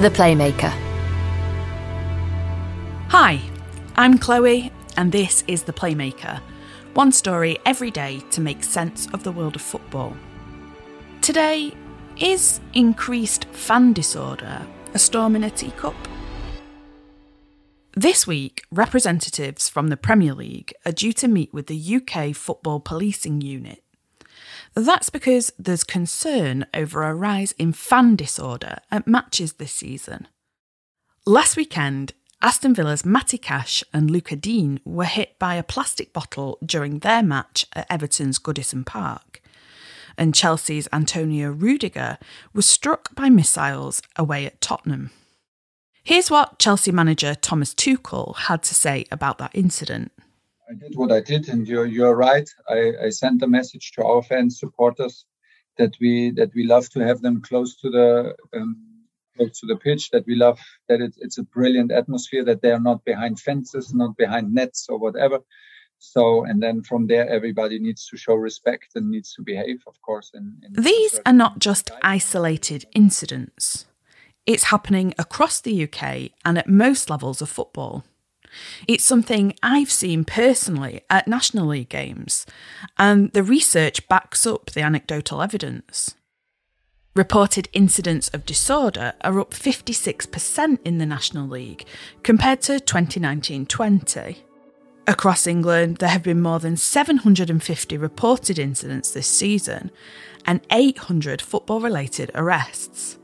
The Playmaker. Hi, I'm Chloe, and this is The Playmaker. One story every day to make sense of the world of football. Today, is increased fan disorder a storm in a teacup? This week, representatives from the Premier League are due to meet with the UK Football Policing Unit. That's because there's concern over a rise in fan disorder at matches this season. Last weekend, Aston Villa's Matty Cash and Lucas Digne were hit by a plastic bottle during their match at Everton's Goodison Park. And Chelsea's Antonio Rudiger was struck by missiles away at Tottenham. Here's what Chelsea manager Thomas Tuchel had to say about that incident. I did what I did, and you're you're right. I, I sent a message to our fans, supporters, that we that we love to have them close to the um, close to the pitch. That we love that it, it's a brilliant atmosphere. That they are not behind fences, not behind nets or whatever. So, and then from there, everybody needs to show respect and needs to behave, of course. In, in These are not just isolated incidents. It's happening across the UK and at most levels of football. It's something I've seen personally at National League games, and the research backs up the anecdotal evidence. Reported incidents of disorder are up 56% in the National League compared to 2019 20. Across England, there have been more than 750 reported incidents this season and 800 football related arrests.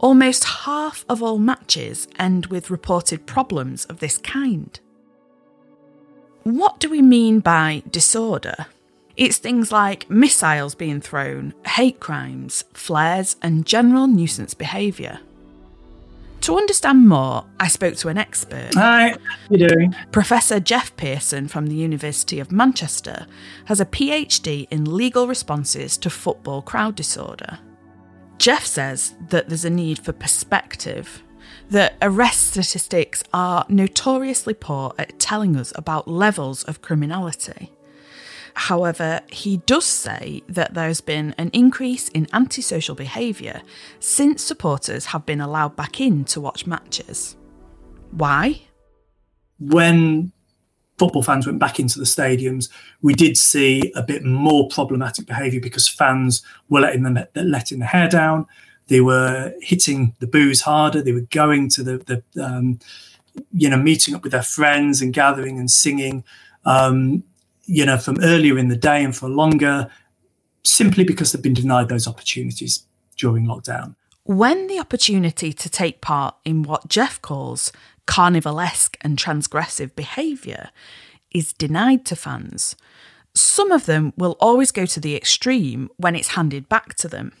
Almost half of all matches end with reported problems of this kind. What do we mean by disorder? It's things like missiles being thrown, hate crimes, flares, and general nuisance behaviour. To understand more, I spoke to an expert. Hi, how are you doing? Professor Jeff Pearson from the University of Manchester has a PhD in legal responses to football crowd disorder. Jeff says that there's a need for perspective, that arrest statistics are notoriously poor at telling us about levels of criminality. However, he does say that there's been an increase in antisocial behaviour since supporters have been allowed back in to watch matches. Why? When football fans went back into the stadiums, we did see a bit more problematic behaviour because fans were letting them letting the hair down. They were hitting the booze harder. They were going to the, the um, you know, meeting up with their friends and gathering and singing, um, you know, from earlier in the day and for longer, simply because they've been denied those opportunities during lockdown. When the opportunity to take part in what Jeff calls carnivalesque and transgressive behaviour is denied to fans, some of them will always go to the extreme when it's handed back to them.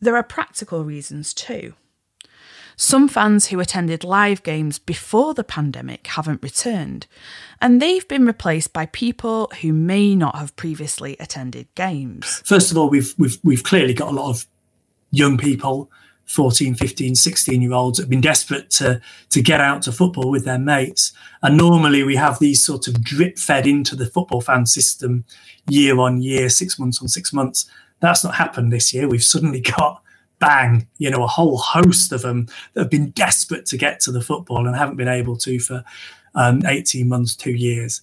There are practical reasons too. Some fans who attended live games before the pandemic haven't returned, and they've been replaced by people who may not have previously attended games. First of all, we've we've we've clearly got a lot of young people 14 15 16 year olds have been desperate to to get out to football with their mates. And normally we have these sort of drip fed into the football fan system year on year six months on six months. That's not happened this year. We've suddenly got bang you know a whole host of them that have been desperate to get to the football and haven't been able to for um, 18 months two years.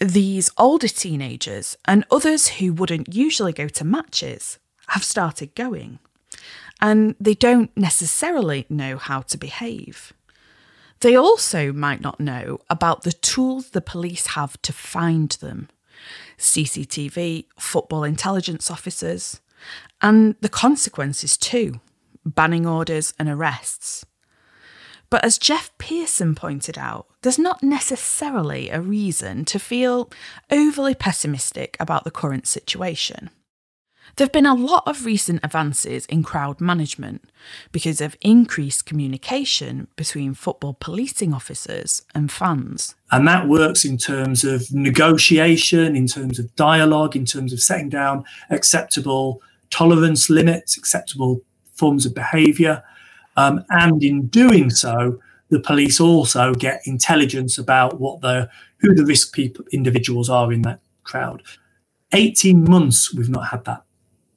These older teenagers and others who wouldn't usually go to matches have started going and they don't necessarily know how to behave. They also might not know about the tools the police have to find them CCTV, football intelligence officers, and the consequences too banning orders and arrests. But as Jeff Pearson pointed out, there's not necessarily a reason to feel overly pessimistic about the current situation. There have been a lot of recent advances in crowd management because of increased communication between football policing officers and fans. And that works in terms of negotiation, in terms of dialogue, in terms of setting down acceptable tolerance limits, acceptable forms of behaviour. Um, and in doing so, the police also get intelligence about what the who the risk people individuals are in that crowd. 18 months we've not had that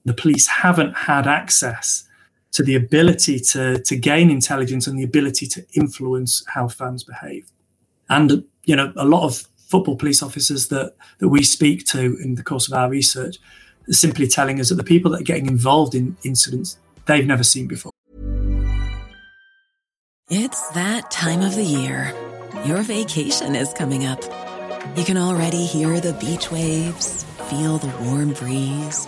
the police haven't had access to the ability to, to gain intelligence and the ability to influence how fans behave. And, you know, a lot of football police officers that, that we speak to in the course of our research are simply telling us that the people that are getting involved in incidents they've never seen before. It's that time of the year. Your vacation is coming up. You can already hear the beach waves, feel the warm breeze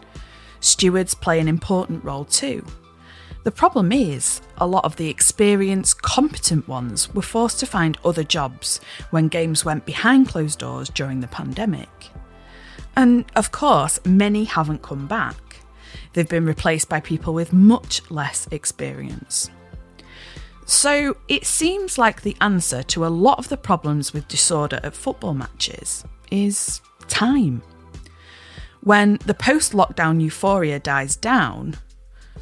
Stewards play an important role too. The problem is, a lot of the experienced, competent ones were forced to find other jobs when games went behind closed doors during the pandemic. And of course, many haven't come back. They've been replaced by people with much less experience. So it seems like the answer to a lot of the problems with disorder at football matches is time. When the post lockdown euphoria dies down,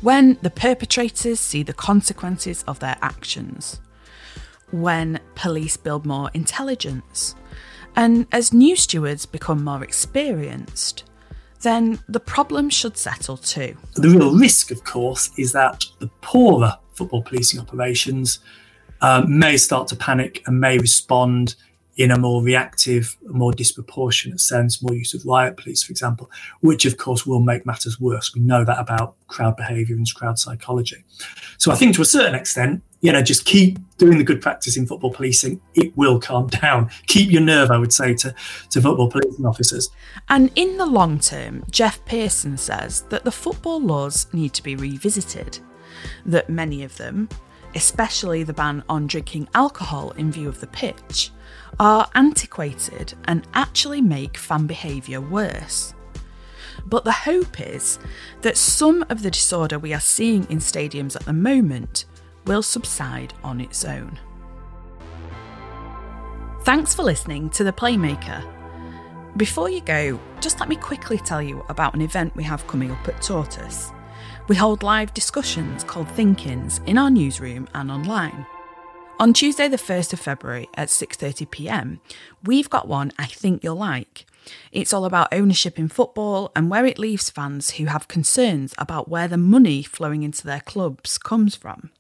when the perpetrators see the consequences of their actions, when police build more intelligence, and as new stewards become more experienced, then the problem should settle too. The real risk, of course, is that the poorer football policing operations uh, may start to panic and may respond in a more reactive, more disproportionate sense, more use of riot police, for example, which of course will make matters worse. We know that about crowd behaviour and crowd psychology. So I think to a certain extent, you know, just keep doing the good practice in football policing. It will calm down. Keep your nerve, I would say, to, to football policing officers. And in the long term, Jeff Pearson says that the football laws need to be revisited, that many of them, especially the ban on drinking alcohol in view of the pitch, are antiquated and actually make fan behaviour worse. But the hope is that some of the disorder we are seeing in stadiums at the moment will subside on its own. Thanks for listening to The Playmaker. Before you go, just let me quickly tell you about an event we have coming up at Tortoise. We hold live discussions called Thinkins in our newsroom and online. On Tuesday the 1st of February at 6:30 p.m., we've got one I think you'll like. It's all about ownership in football and where it leaves fans who have concerns about where the money flowing into their clubs comes from,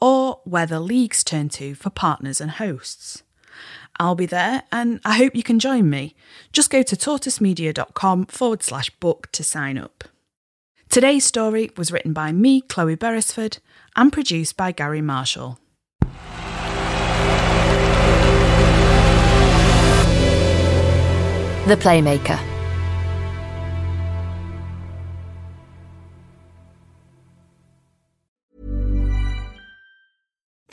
or where the leagues turn to for partners and hosts. I'll be there and I hope you can join me. Just go to tortoisemedia.com forward slash book to sign up. Today's story was written by me, Chloe Beresford, and produced by Gary Marshall. The Playmaker.